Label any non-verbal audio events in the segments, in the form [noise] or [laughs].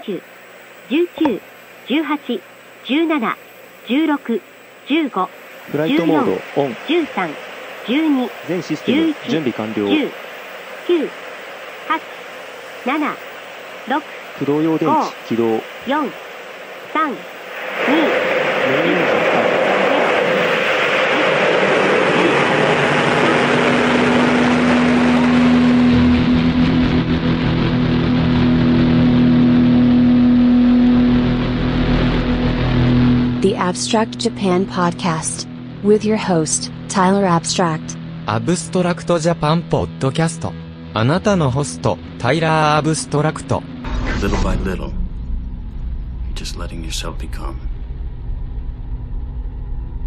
20、19、18、17、16、15、フライトモードオン。13、12、全システム11準備完了。10、9、8、7、6、駆動用電お池起動。メインエン4、3、Abstract Japan Podcast. With your host, Tyler Abstract. アブストラクトジャパンポッドキャスト。あなたのホスト、タイラー・アブストラクト。 Little by little, you're just letting yourself become.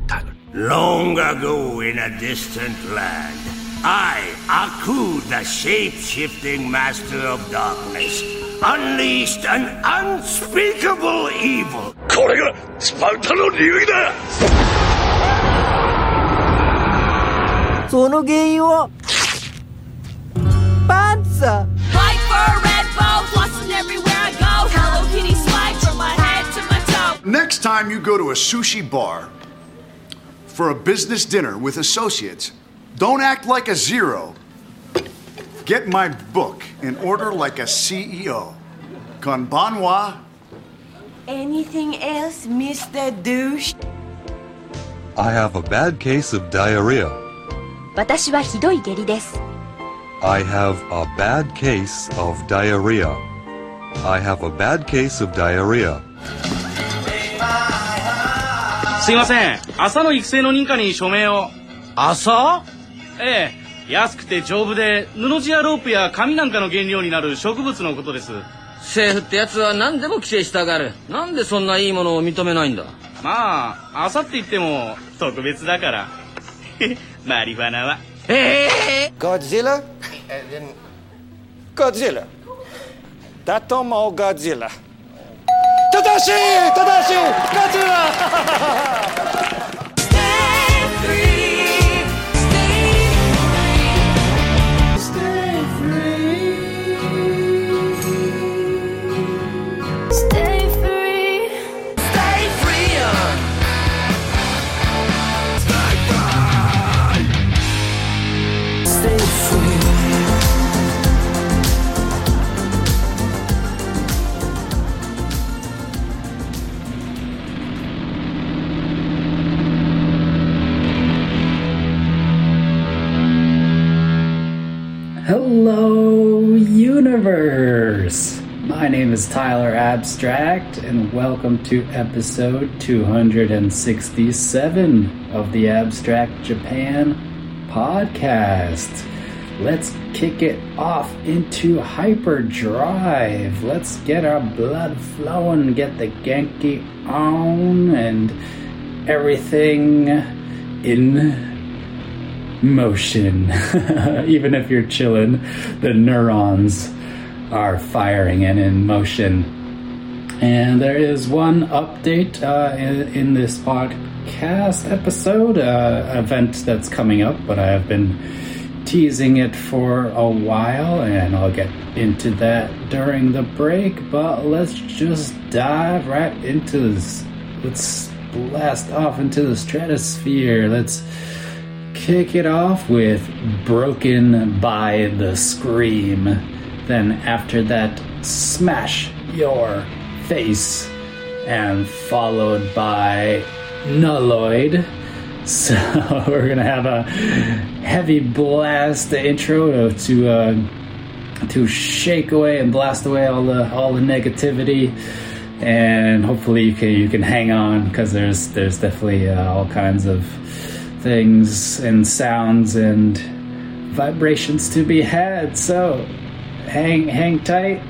Tyler. Long ago in a distant land, I, Aku, the shape-shifting master of darkness, unleashed an unspeakable evil. これがスパルタの流儀だその原因はパンツさ White fur, red bow, flossing everywhere I go. Hello Kitty swag from my head to my toe. Next time you go to a sushi bar for a business dinner with associates, don't act like a zero. Get my book and order like a CEO. Konbanwa. Anything else, Mr. Douche? I have a bad case of diarrhea. 私はひどい下痢です。I have a bad case of diarrhea. I have a bad case of diarrhea. すいません朝の育成の認可に署名を朝ええ安くて丈夫で布地やロープや紙なんかの原料になる植物のことです政府ってやつは何でも規制したがる。なんでそんないいものを認めないんだ？まあ朝って言っても特別だから。[laughs] マリファナは。ええ Godzilla? Godzilla. だともゴジラ。正しい正しいゴジラ Hello, universe! My name is Tyler Abstract, and welcome to episode 267 of the Abstract Japan podcast. Let's kick it off into hyperdrive. Let's get our blood flowing, get the Genki on, and everything in motion. [laughs] Even if you're chilling, the neurons are firing and in motion. And there is one update uh, in, in this podcast episode, uh, event that's coming up, but I have been teasing it for a while, and I'll get into that during the break. But let's just dive right into this. Let's blast off into the stratosphere. Let's kick it off with Broken by the Scream. Then, after that, Smash Your Face. And followed by Nulloid. [laughs] So, we're gonna have a heavy blast intro to, uh, to shake away and blast away all the all the negativity and hopefully you can you can hang on because there's there's definitely uh, all kinds of things and sounds and vibrations to be had. So hang hang tight.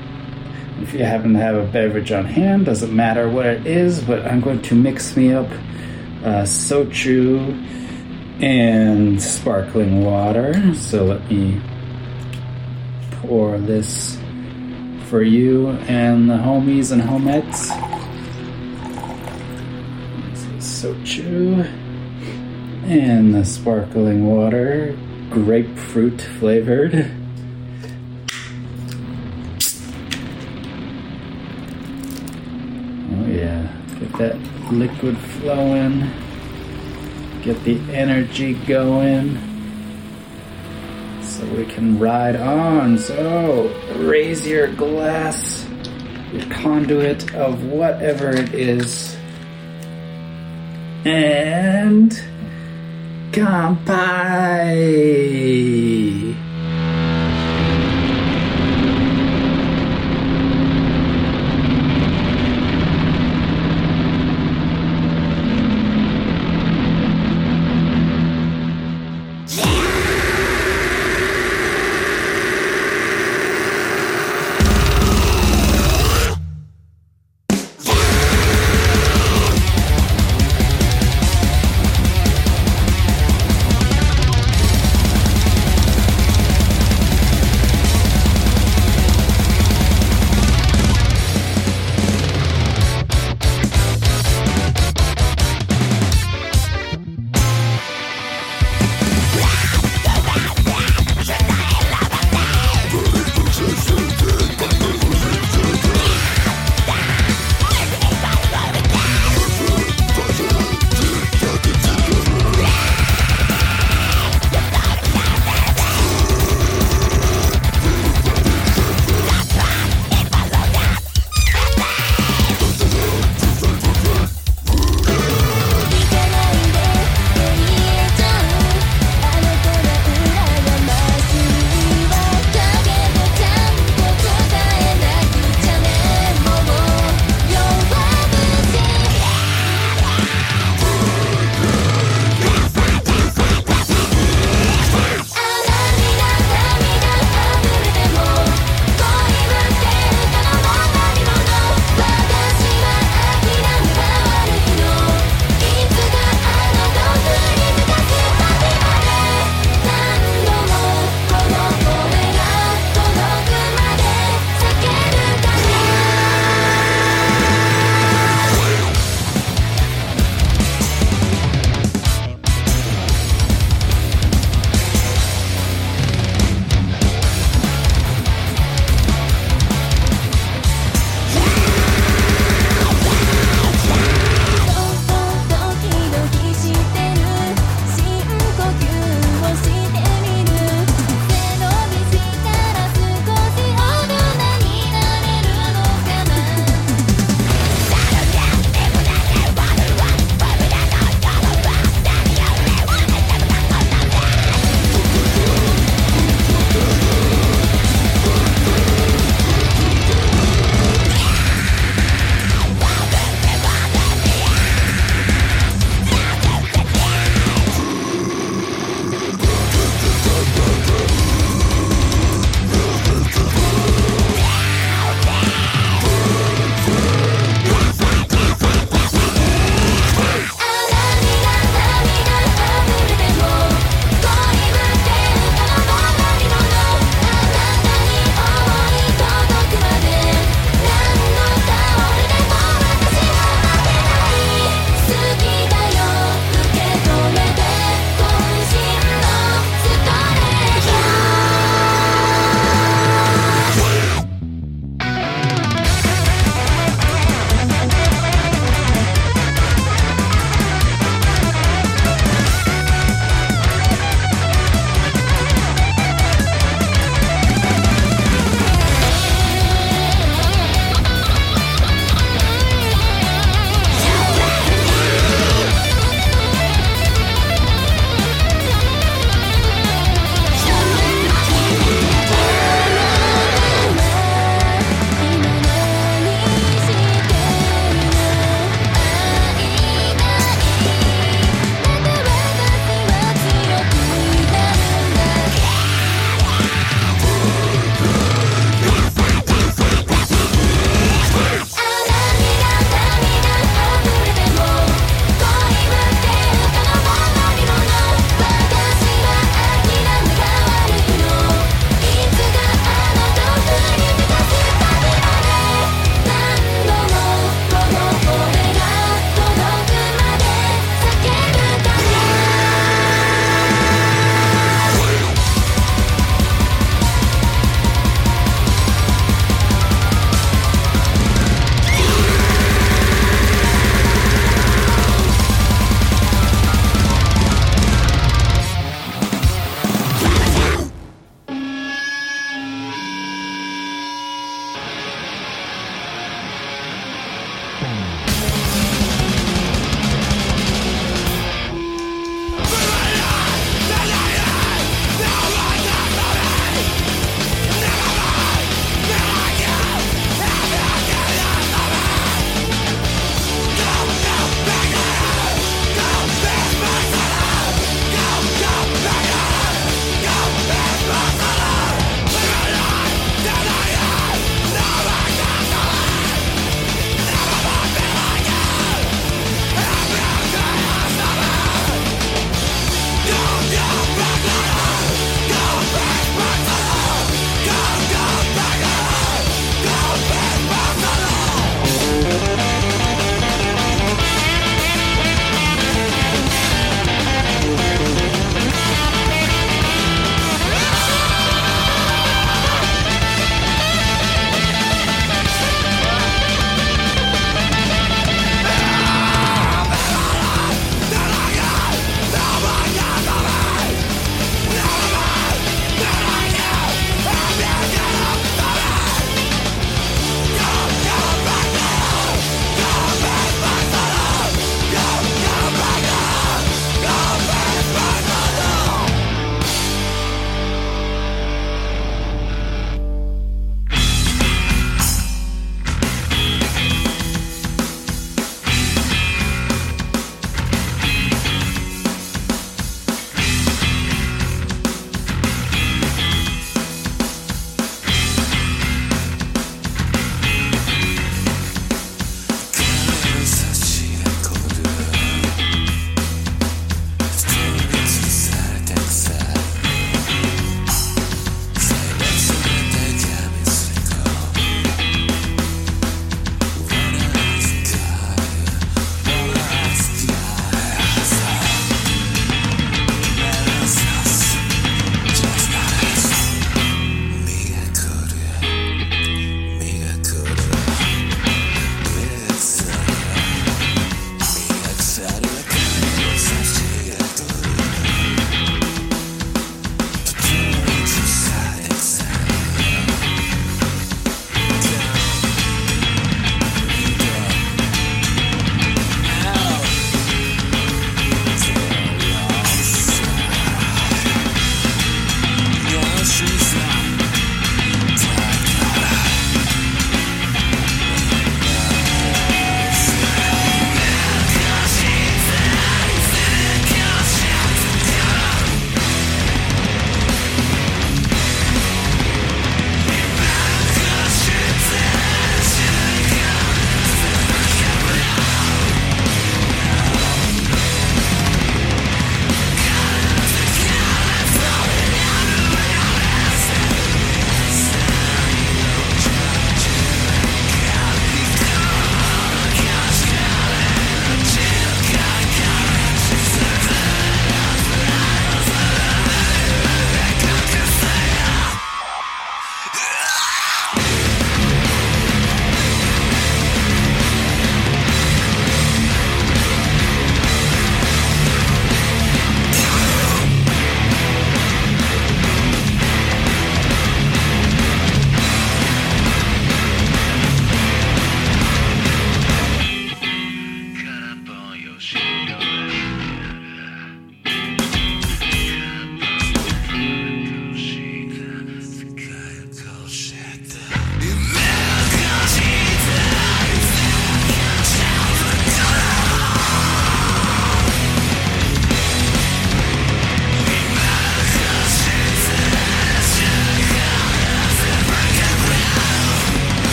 If you happen to have a beverage on hand, doesn't matter what it is, but I'm going to mix me up uh, shochu and sparkling water. So let me pour this for you and the homies and homettes. Shochu and the sparkling water, grapefruit flavored. Oh yeah. Get that liquid flowing. Get the energy going. So we can ride on. So raise your glass, your conduit of whatever it is. And plenty.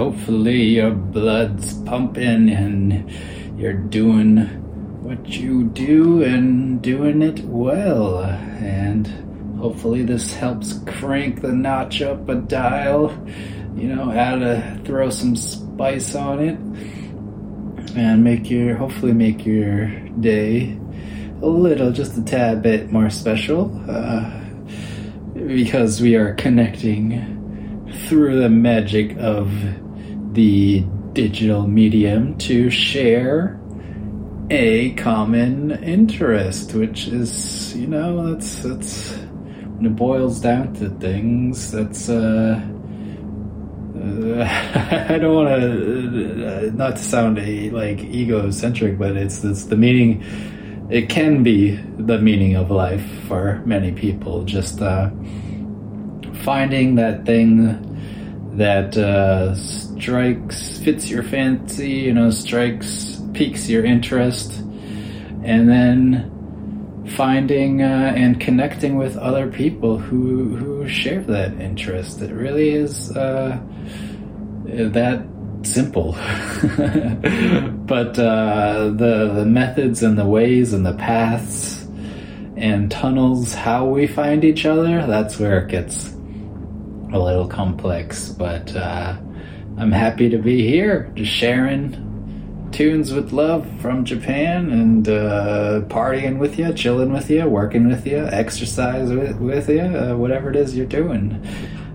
Hopefully, your blood's pumping and you're doing what you do and doing it well. And hopefully, this helps crank the notch up a dial. You know, how to throw some spice on it and make your hopefully make your day a little, just a tad bit more special. Uh, because we are connecting through the magic of the digital medium to share a common interest, which is, you know, that's that's when it boils down to things. That's uh, uh [laughs] I don't want to uh, not to sound a, like egocentric, but it's it's the meaning. It can be the meaning of life for many people. Just uh, finding that thing that uh, strikes, fits your fancy, you know, strikes, piques your interest, and then finding uh, and connecting with other people who who share that interest. It really is uh, that simple. [laughs] but uh, the the methods and the ways and the paths and tunnels, how we find each other, that's where it gets a little complex, but uh, I'm happy to be here, just sharing tunes with love from Japan and uh, partying with you, chilling with you, working with you, exercise with, with you, uh, whatever it is you're doing,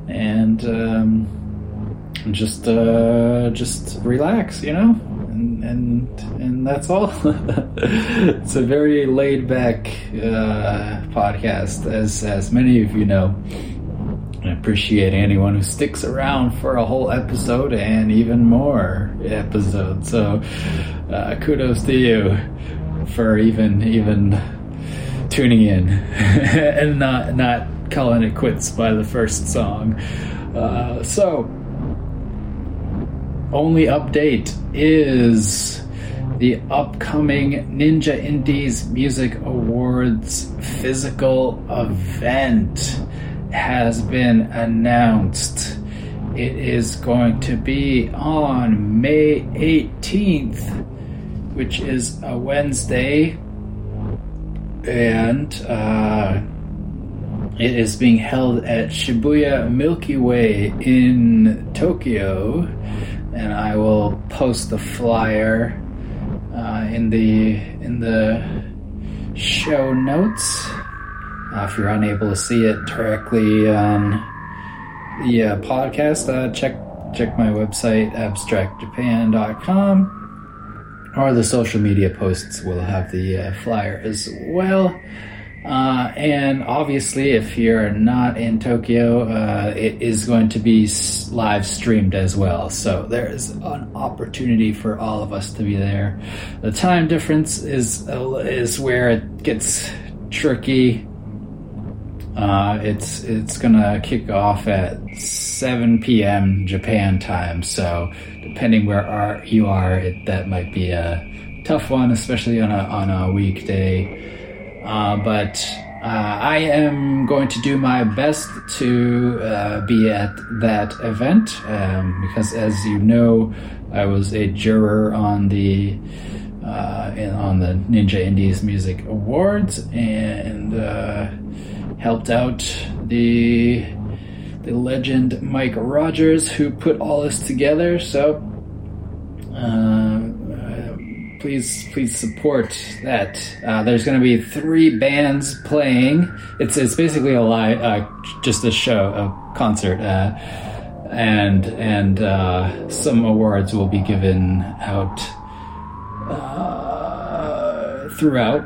and um, just uh, just relax, you know. And, and and that's all. [laughs] it's a very laid back uh, podcast, as as many of you know. Appreciate anyone who sticks around for a whole episode and even more episodes. So, uh, kudos to you for even even tuning in [laughs] and not not calling it quits by the first song. Uh, so, only update is the upcoming Ninja Indies Music Awards physical event has been announced. It is going to be on May 18th, which is a Wednesday, and uh, it is being held at Shibuya Milky Way in Tokyo. And I will post the flyer uh, in the in the show notes. Uh, if you're unable to see it directly on the uh, podcast, uh, check check my website abstractjapan.com or the social media posts will have the uh, flyer as well. Uh, and obviously, if you're not in Tokyo, uh, it is going to be live streamed as well. So there is an opportunity for all of us to be there. The time difference is is where it gets tricky. Uh, it's it's gonna kick off at 7 p.m. Japan time. So depending where are, you are, it, that might be a tough one, especially on a on a weekday. Uh, but uh, I am going to do my best to uh, be at that event um, because, as you know, I was a juror on the uh, in, on the Ninja Indies Music Awards and uh, helped out the the legend Mike Rogers who put all this together. So uh, please please support that. Uh, there's going to be three bands playing. It's it's basically a live, uh, just a show, a concert, uh, and and uh, some awards will be given out uh, throughout.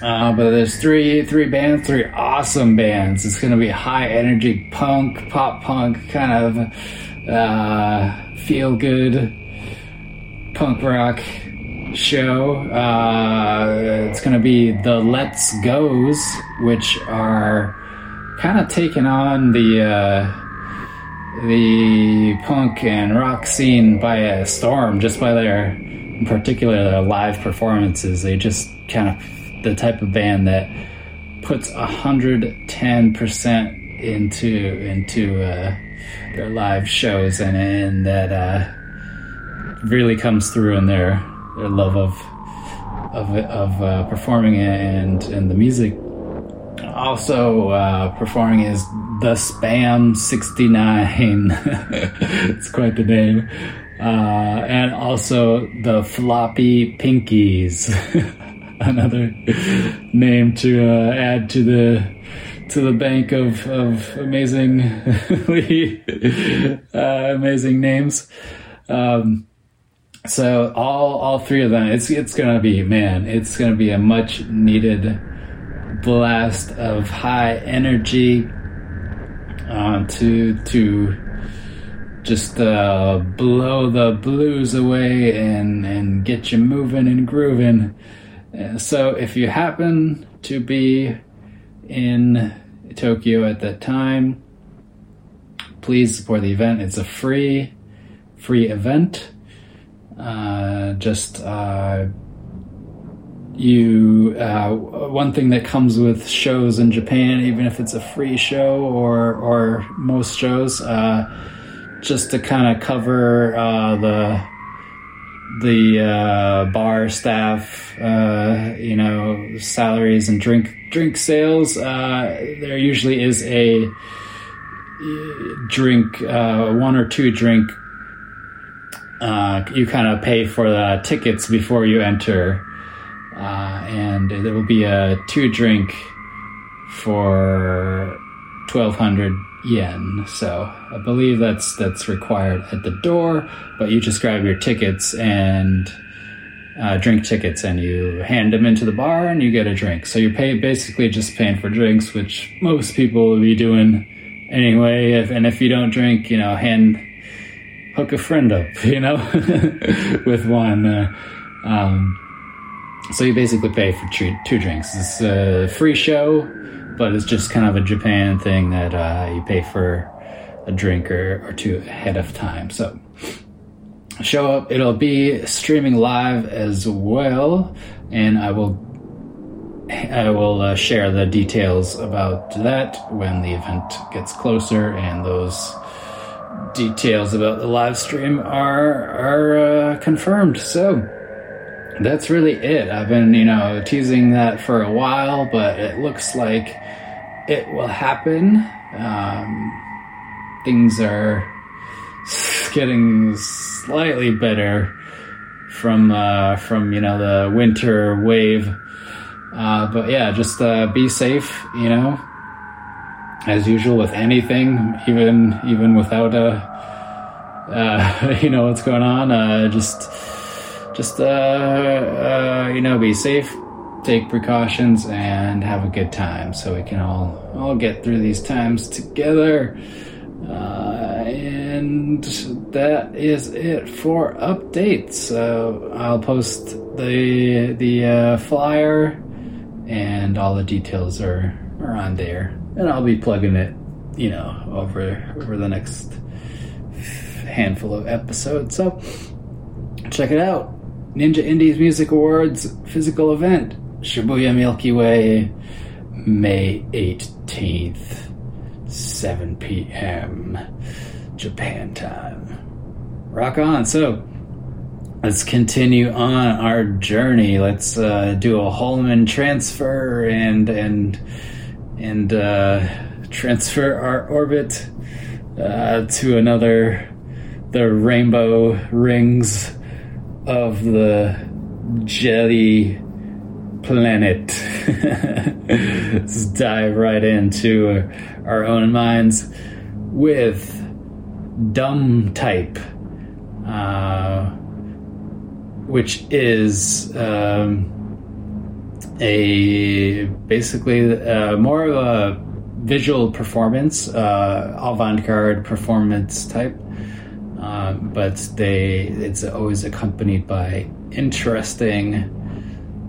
Uh, but there's three three bands, three awesome bands. It's going to be high energy punk, pop punk, kind of uh, feel good punk rock show. Uh, it's going to be the Let's Goes, which are kind of taking on the uh, the punk and rock scene by a storm, just by their, in particular, their live performances. They just kind of the type of band that puts 110% into into uh, their live shows, and and that uh, really comes through in their their love of of of uh, performing and and the music. Also uh, performing is the Spam sixty nine. [laughs] it's quite the name. Uh, and also the Floppy Pinkies, [laughs] another name to uh, add to the to the bank of of amazingly [laughs] uh, amazing names. Um, so all all three of them, it's it's gonna be man, it's gonna be a much needed blast of high energy uh, to to just uh, blow the blues away and and get you moving and grooving. Uh, so if you happen to be in Tokyo at that time, please support the event. It's a free free event. Uh, just uh, you uh, one thing that comes with shows in Japan, even if it's a free show or or most shows, uh, just to kind of cover uh, the the uh, bar staff, uh, you know, salaries and drink drink sales. Uh, there usually is a drink, uh, one or two drink. Uh, you kind of pay for the tickets before you enter, uh, and there will be a two drink for twelve hundred yen. So I believe that's that's required at the door, but you just grab your tickets and uh, drink tickets and you hand them into the bar and you get a drink. So you're pay, basically just paying for drinks, which most people will be doing anyway. If, and if you don't drink, you know, hand hook a friend up, [laughs] you know, [laughs] with one. Uh, um, so you basically pay for two, two drinks. It's a free show, but it's just kind of a Japan thing that uh, you pay for a drink or, or two ahead of time. So show up. It'll be streaming live as well, and I will I will uh, share the details about that when the event gets closer, and those details about the live stream are are uh, confirmed. So that's really it. I've been you know teasing that for a while, but it looks like it will happen. Um, things are [laughs] getting slightly better from uh, from you know the winter wave. Uh, but yeah, just uh, be safe. You know, as usual with anything, even even without a uh, [laughs] you know what's going on. Uh, just just uh, uh, you know be safe, take precautions, and have a good time. So we can all all get through these times together. Uh, and that is it for updates. Uh, I'll post the the uh, flyer, and all the details are are on there, and I'll be plugging it, you know, over over the next handful of episodes. So check it out. Ninja Indies Music Awards physical event, Shibuya Milky Way, May eighteenth. 7 p.m. Japan time. Rock on. So, let's continue on our journey. Let's uh, do a Hohmann transfer and and and uh, transfer our orbit uh, to another the rainbow rings of the jelly planet. [laughs] Let's dive right into our own minds with dumb type, uh, which is um, a basically uh, more of a visual performance, uh, avant-garde performance type. Uh, but they it's always accompanied by interesting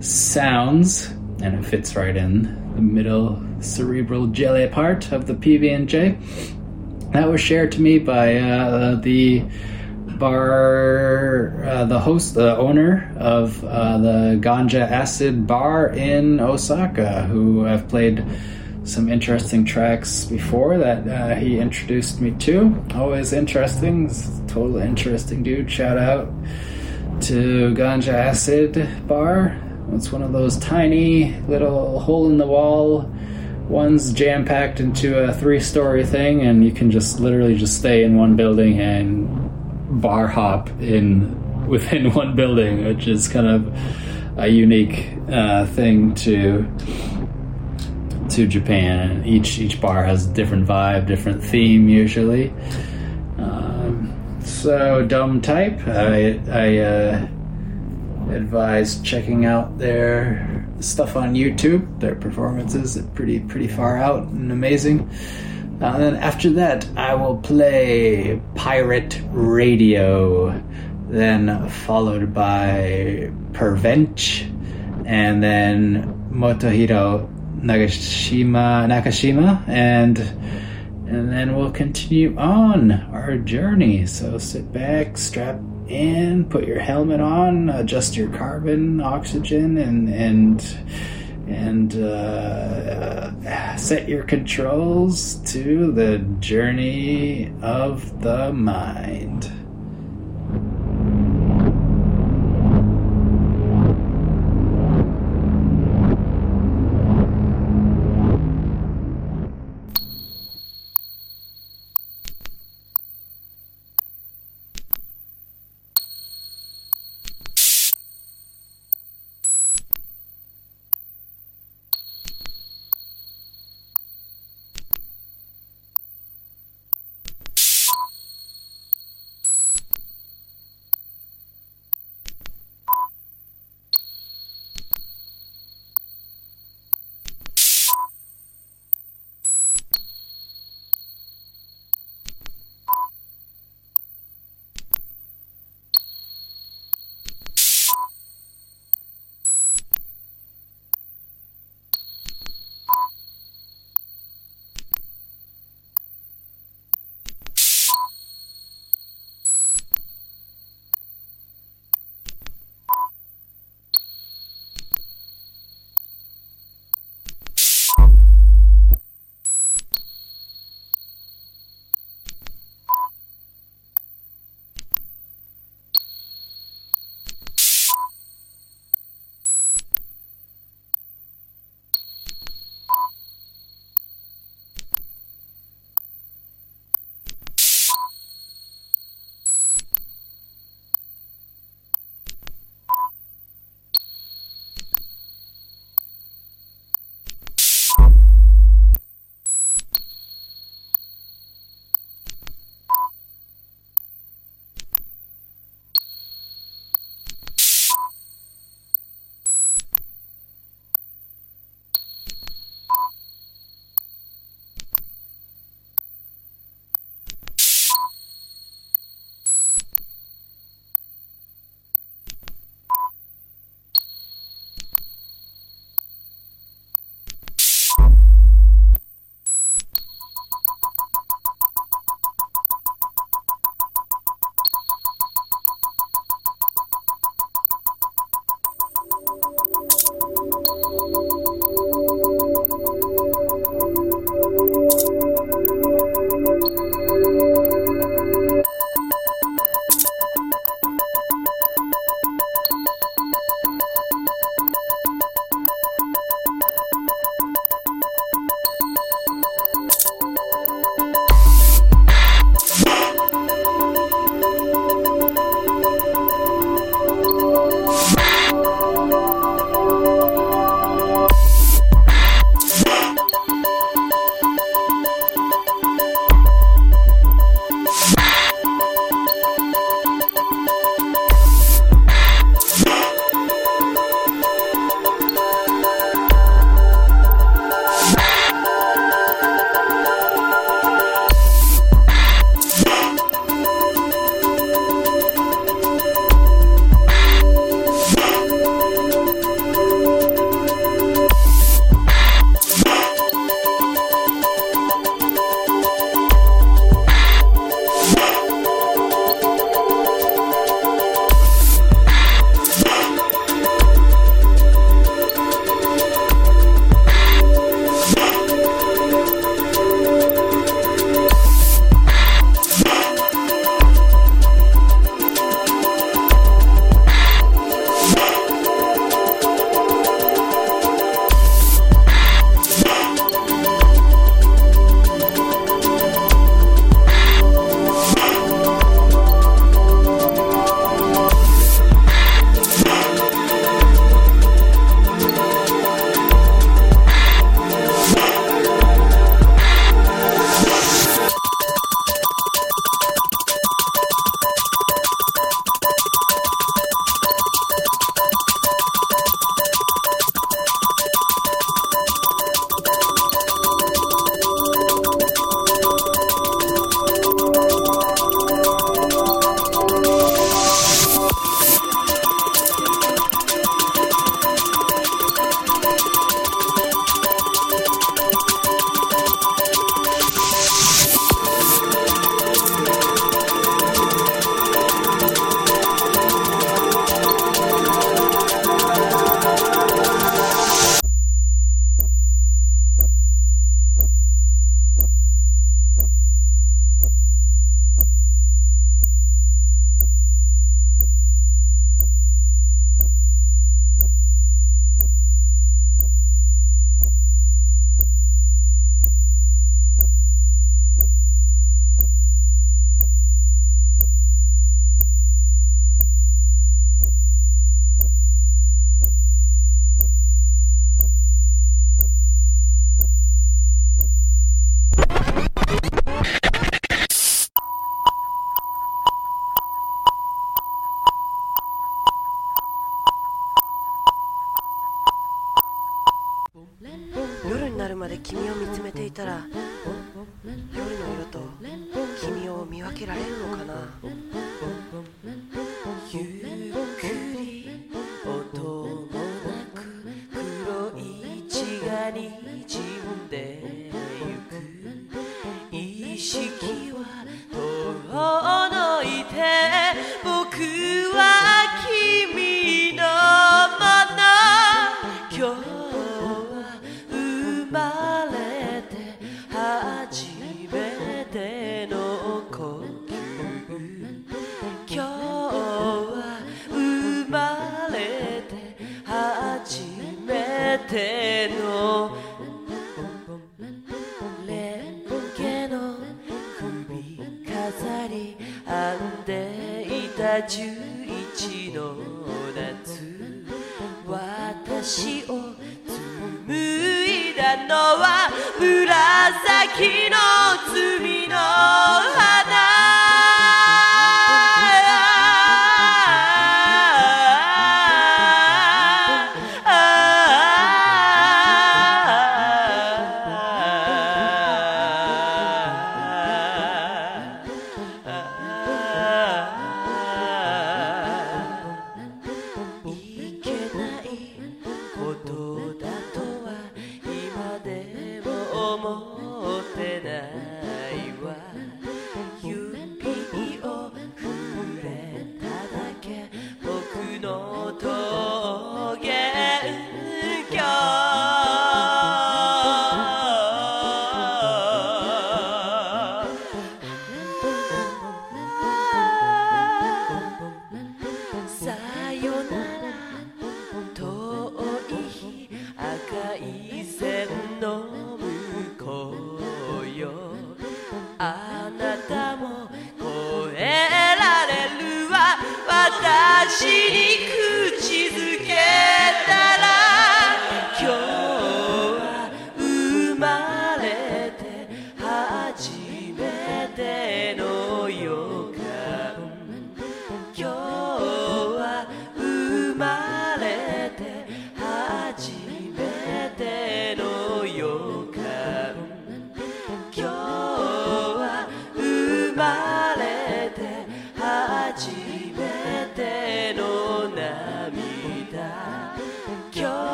sounds, and it fits right in the middle cerebral jelly part of the PB and J. That was shared to me by uh, the bar, uh, the host, the owner of uh, the Ganja Acid Bar in Osaka, who I've played some interesting tracks before that uh, he introduced me to. Always interesting, total interesting dude. Shout out to Ganja Acid Bar. It's one of those tiny little hole in the wall one's jam packed into a three story thing, and you can just literally just stay in one building and bar hop in [laughs] within one building, which is kind of a unique uh, thing to to Japan. Each each bar has a different vibe, different theme usually. Um, so dumb type. I I uh, advise checking out their stuff on YouTube. Their performances are pretty pretty far out and amazing. Uh, and then after that, I will play Pirate Radio, then followed by Pervench, and then Motohiro Nagashima Nakashima, and and then we'll continue on our journey. So sit back, strap in, put your helmet on, adjust your carbon, oxygen, and and and uh, set your controls to the journey of the mind.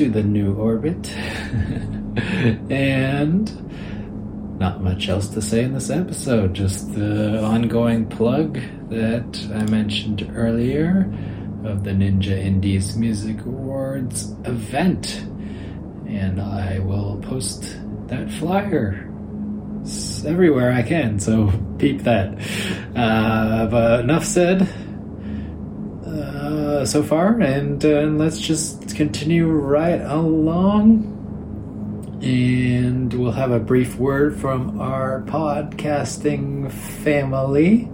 To the new orbit. [laughs] and not much else to say in this episode, just the ongoing plug that I mentioned earlier of the Ninja Indies Music Awards event. And I will post that flyer everywhere I can, so peep that. Uh, but enough said uh, so far, and uh, let's just continue right along. And we'll have a brief word from our podcasting family.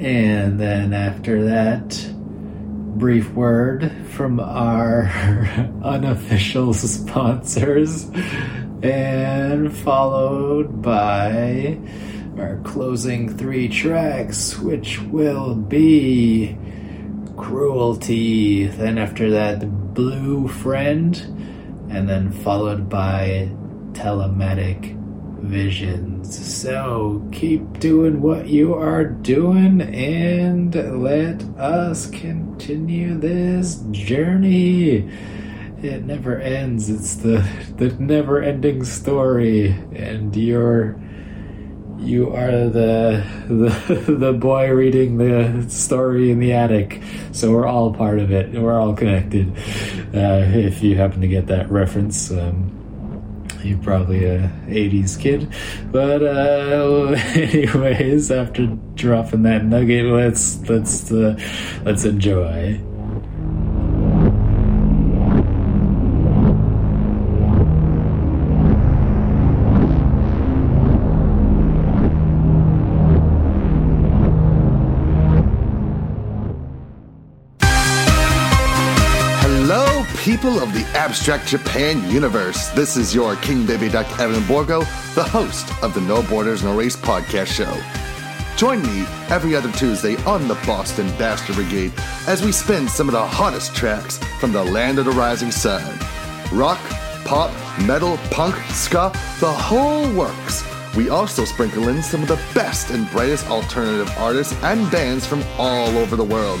And then after that, brief word from our [laughs] unofficial sponsors. And followed by our closing three tracks, which will be Cruelty, then after that, Blue Friend, and then followed by Telematic Visions. So keep doing what you are doing and let us continue this journey. It never ends. It's the the never ending story and you're you are the, the [laughs] the boy reading the story in the attic, so we're all part of it. We're all connected. Uh, if you happen to get that reference, um, you're probably a '80s kid. But uh, [laughs] anyways, after dropping that nugget, let's let's uh, let's enjoy. Abstract Japan universe. This is your King Baby Duck Evan Borgo, the host of the No Borders No Race podcast show. Join me every other Tuesday on the Boston Bastard Brigade as we spin some of the hottest tracks from the land of the rising sun. Rock, pop, metal, punk, ska, the whole works. We also sprinkle in some of the best and brightest alternative artists and bands from all over the world,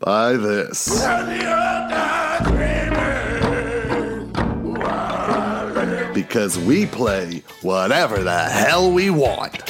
by this. Because we play whatever the hell we want.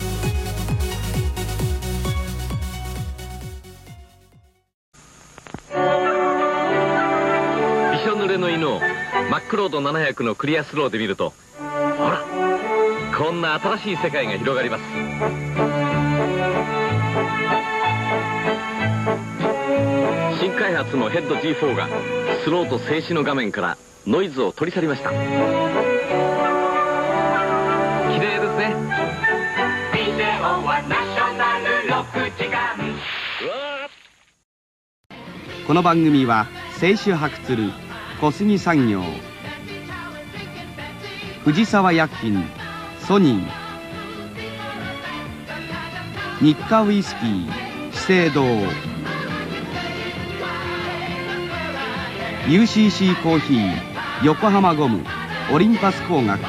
真っ黒度700のクリアスローで見るとほらこんな新しい世界が広がります。新開発のヘッド G4 がスローと静止の画面からノイズを取り去りました。綺麗ですね。ビデオはナショナル6時間。この番組は清酒白鶴小杉産業藤沢薬品ソニー。日課ウイスキー資生堂。UCC コーヒー横浜ゴムオリンパス工学。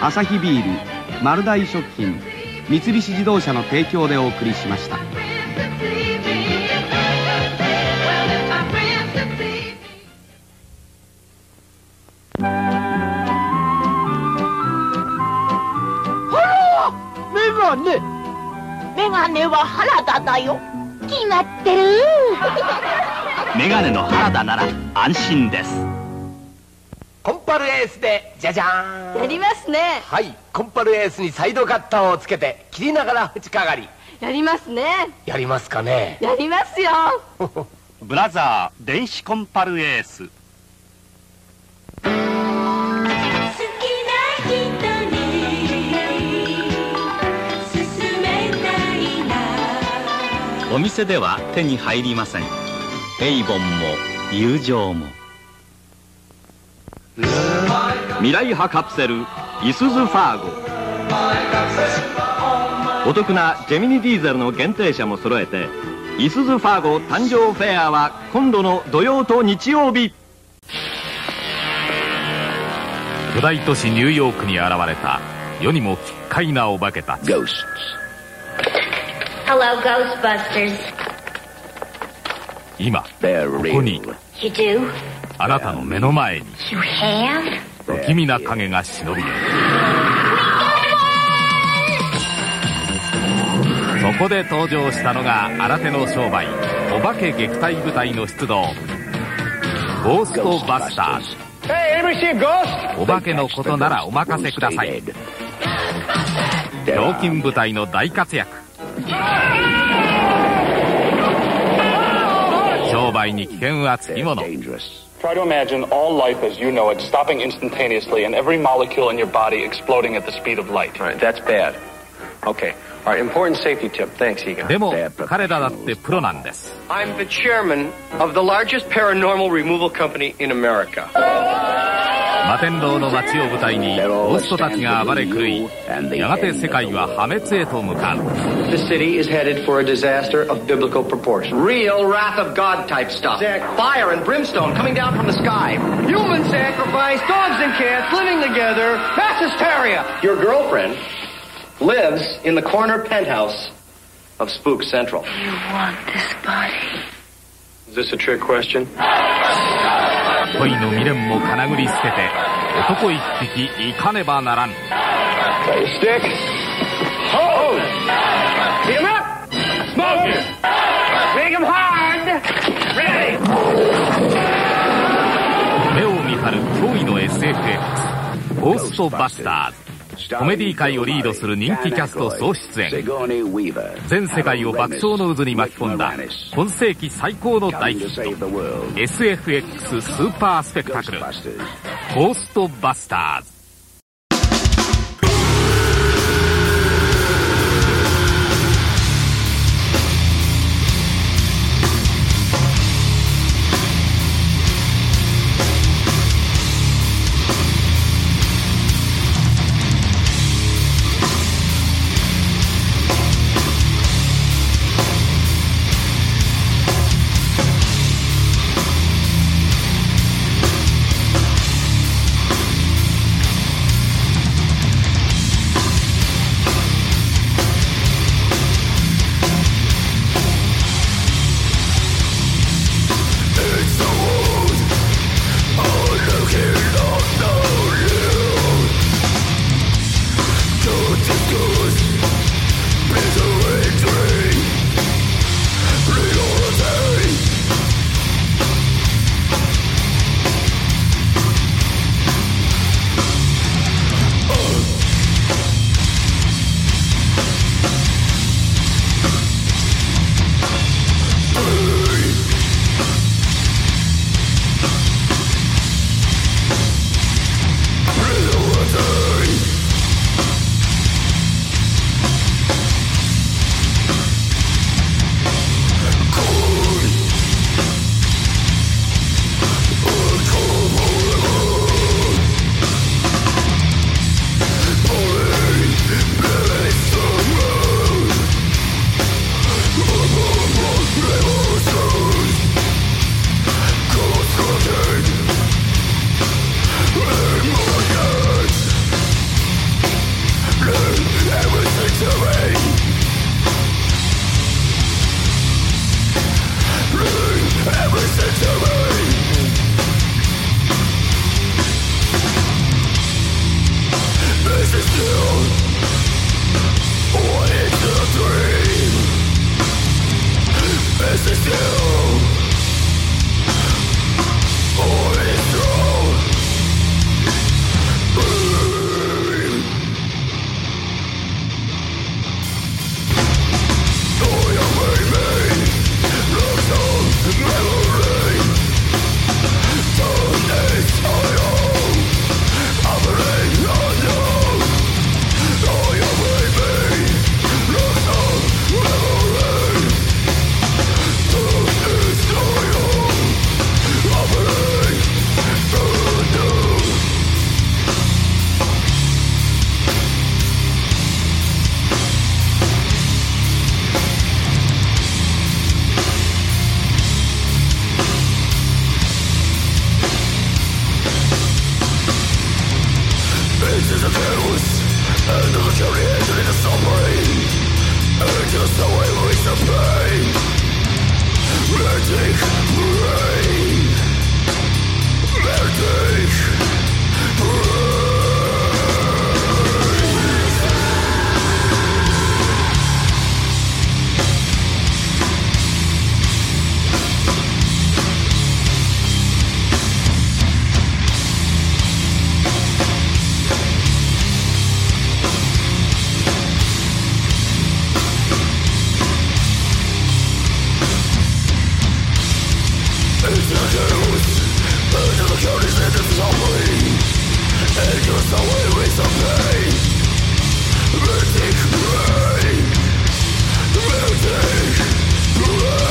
アサヒビール丸大食品三菱自動車の提供でお送りしました。メガネは原田だよ。決まってる。[laughs] メガネの原田なら安心です。コンパルエースでじゃじゃーんやりますね。はい。コンパルエースにサイドカッターをつけて切りながら縁かがり。やりますね。やりますかね。やりますよ。[laughs] ブラザー電子コンパルエースお店では手に入りません。エイボンも友情も。未来派カプセルイスズファーゴ。お得なジェミニディーゼルの限定車も揃えてイスズファーゴ誕生フェアは今度の土曜と日曜日。巨大都市ニューヨークに現れた世にも奇怪なお化けたち Hello, Ghostbusters. 今ここに You do? あなたの目の前に You have? 不気味な影が忍び寄るそこで登場したのが新手の商売お化け撃退部隊の出動ゴーストバスターズ?お化けのことならお任せくださいひょうきん部隊の大活躍商売に危険はつきもの Try to imagine all life as you know it stopping instantaneously and every molecule in your body exploding at the speed of light. All right, that's bad. Okay. All right, important safety tip. Thanks, Egon. I'm the chairman of the largest paranormal removal company in America. 摩天楼の街を舞台にゴーストたちが暴れ狂いやがて世界は破滅へと向かう The city is headed for a disaster of biblical proportion. Real wrath of God type stuff. Fire and brimstone coming down from the sky. Human sacrifice, dogs and cats living together, mass hysteria. Your girlfriend lives in the corner penthouse of Spook Central. You want this body Is this a trick question? [laughs] 恋の未練もかなぐり捨てて男一匹いかねばならぬ目を見張る驚異の SF 映画「ゴーストバスターズ」コメディ界をリードする人気キャスト総出演。全世界を爆笑の渦に巻き込んだ今世紀最高の大ヒット SFX スーパースペクタクルゴーストバスターズ Curiated in a submarine. And just the pain Take, take, rain.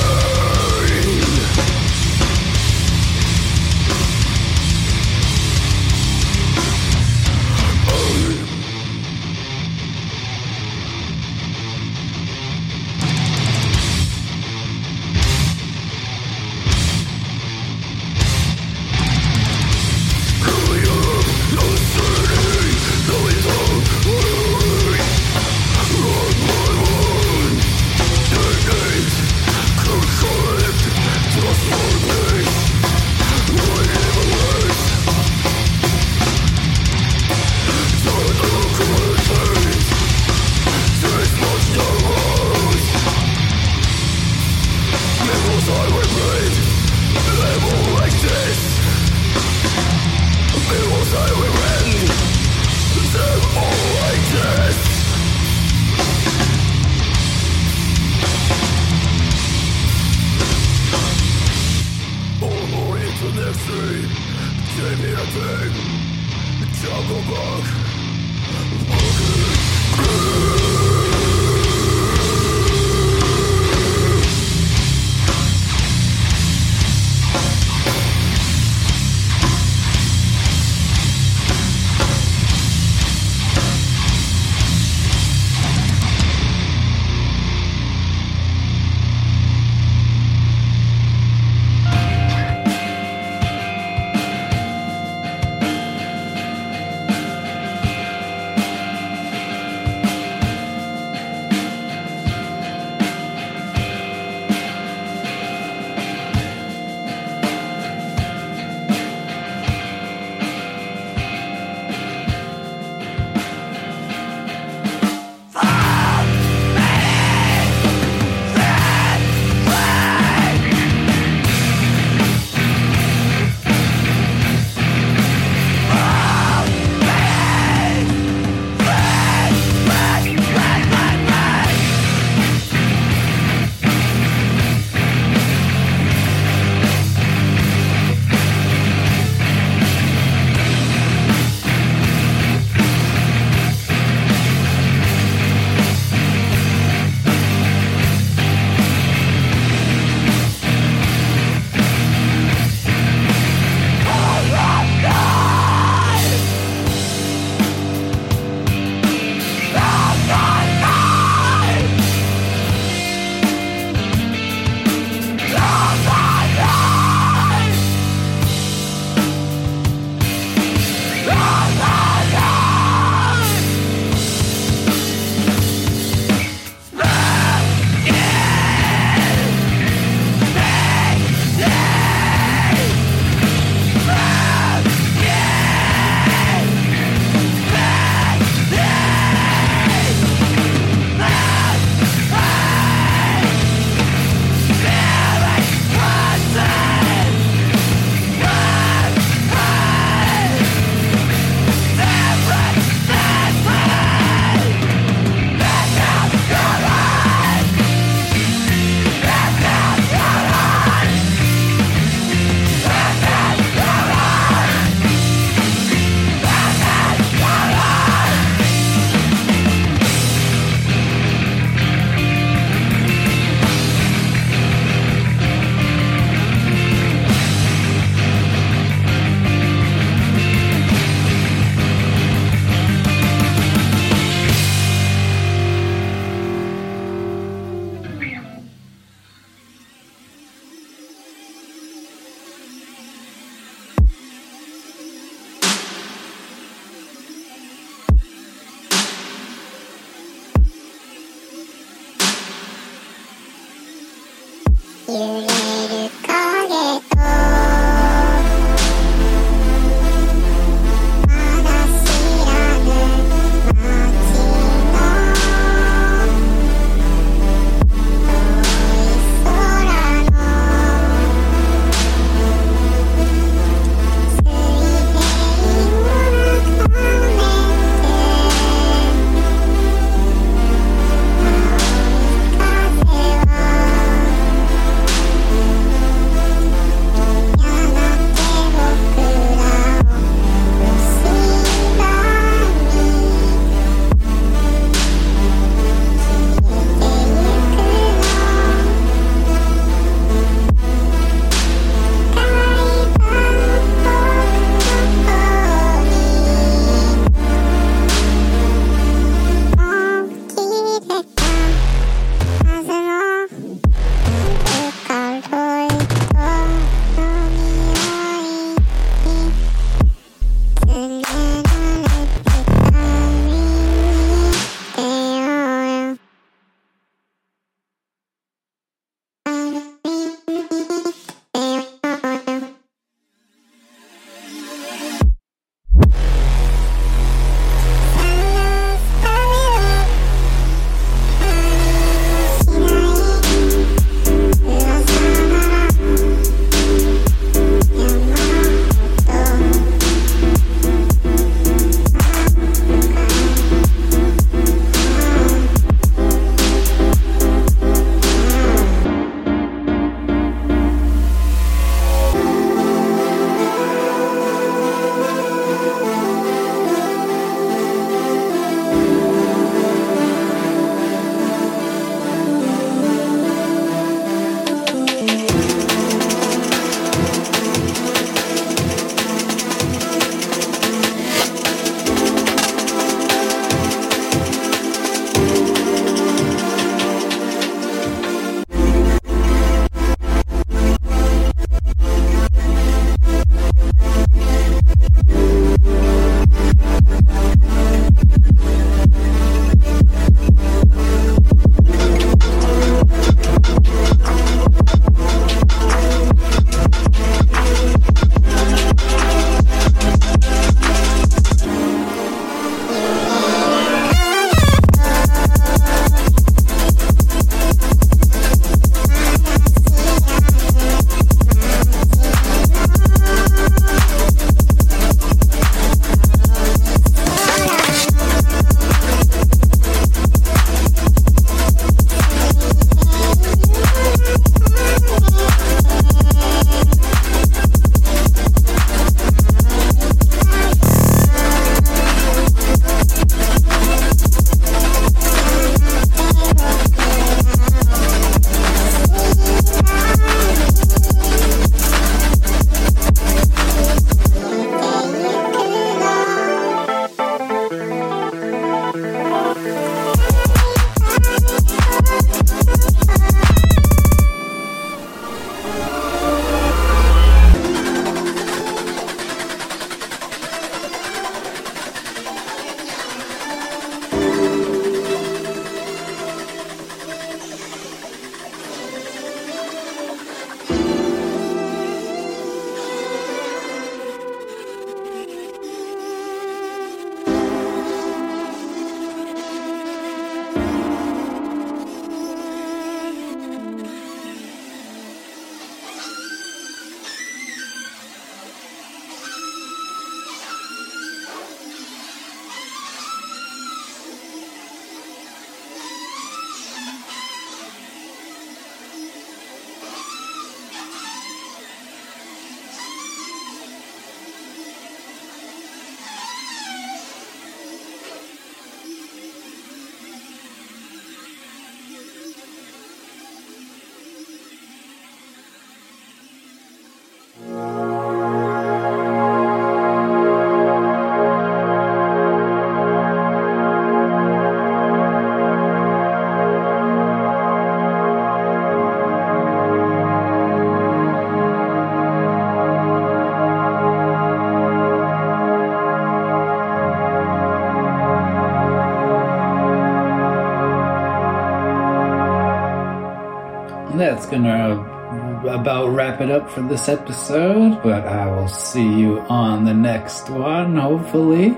That's gonna about wrap it up for this episode, but I will see you on the next one, hopefully.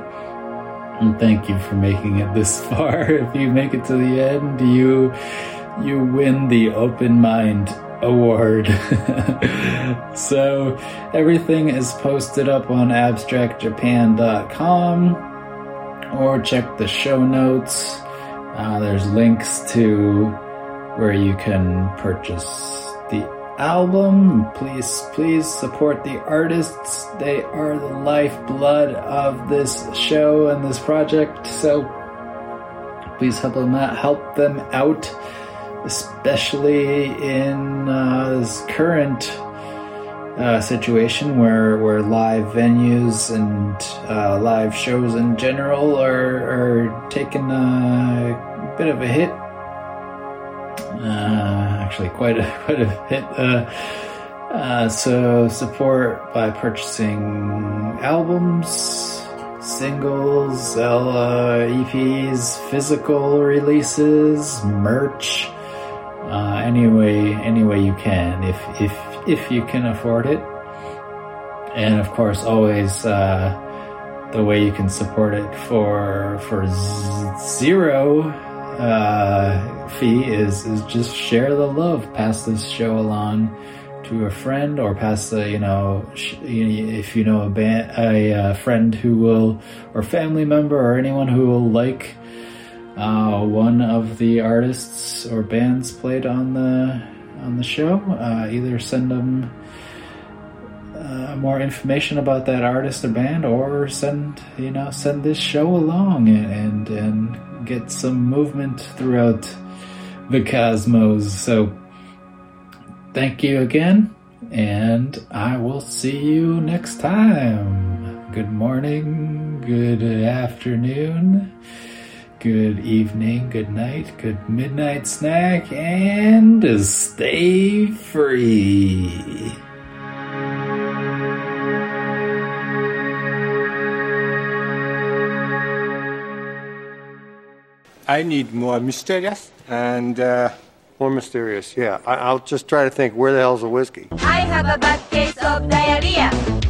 And thank you for making it this [laughs] far. If you make it to the end, you you win the open mind award. [laughs] so everything is posted up on abstractjapan.com or check the show notes. Uh, there's links to where you can purchase the album. Please, please support the artists. They are the lifeblood of this show and this project. So please help them out. Help them out, especially in uh, this current uh, situation where where live venues and uh, live shows in general are are taking a bit of a hit. Uh, actually, quite a [laughs] quite a hit. Uh, uh, so support by purchasing albums, singles, uh, EPs, physical releases, merch. Uh, any way, any way you can, if if if you can afford it. And of course, always uh, the way you can support it for for z- zero uh, fee is is just share the love, pass this show along to a friend, or pass the you know if you know a band a uh, friend who will or family member or anyone who will like uh, one of the artists or bands played on the on the show. Uh, either send them uh, more information about that artist or band, or send you know send this show along and and, and get some movement throughout the cosmos. So thank you again, and I will see you next time. Good morning, good afternoon good evening, good night, good midnight snack, and stay free. I need more mysterious and uh, more mysterious. Yeah, I, will just try to think where the hell's the whiskey. I have a bad case of diarrhea.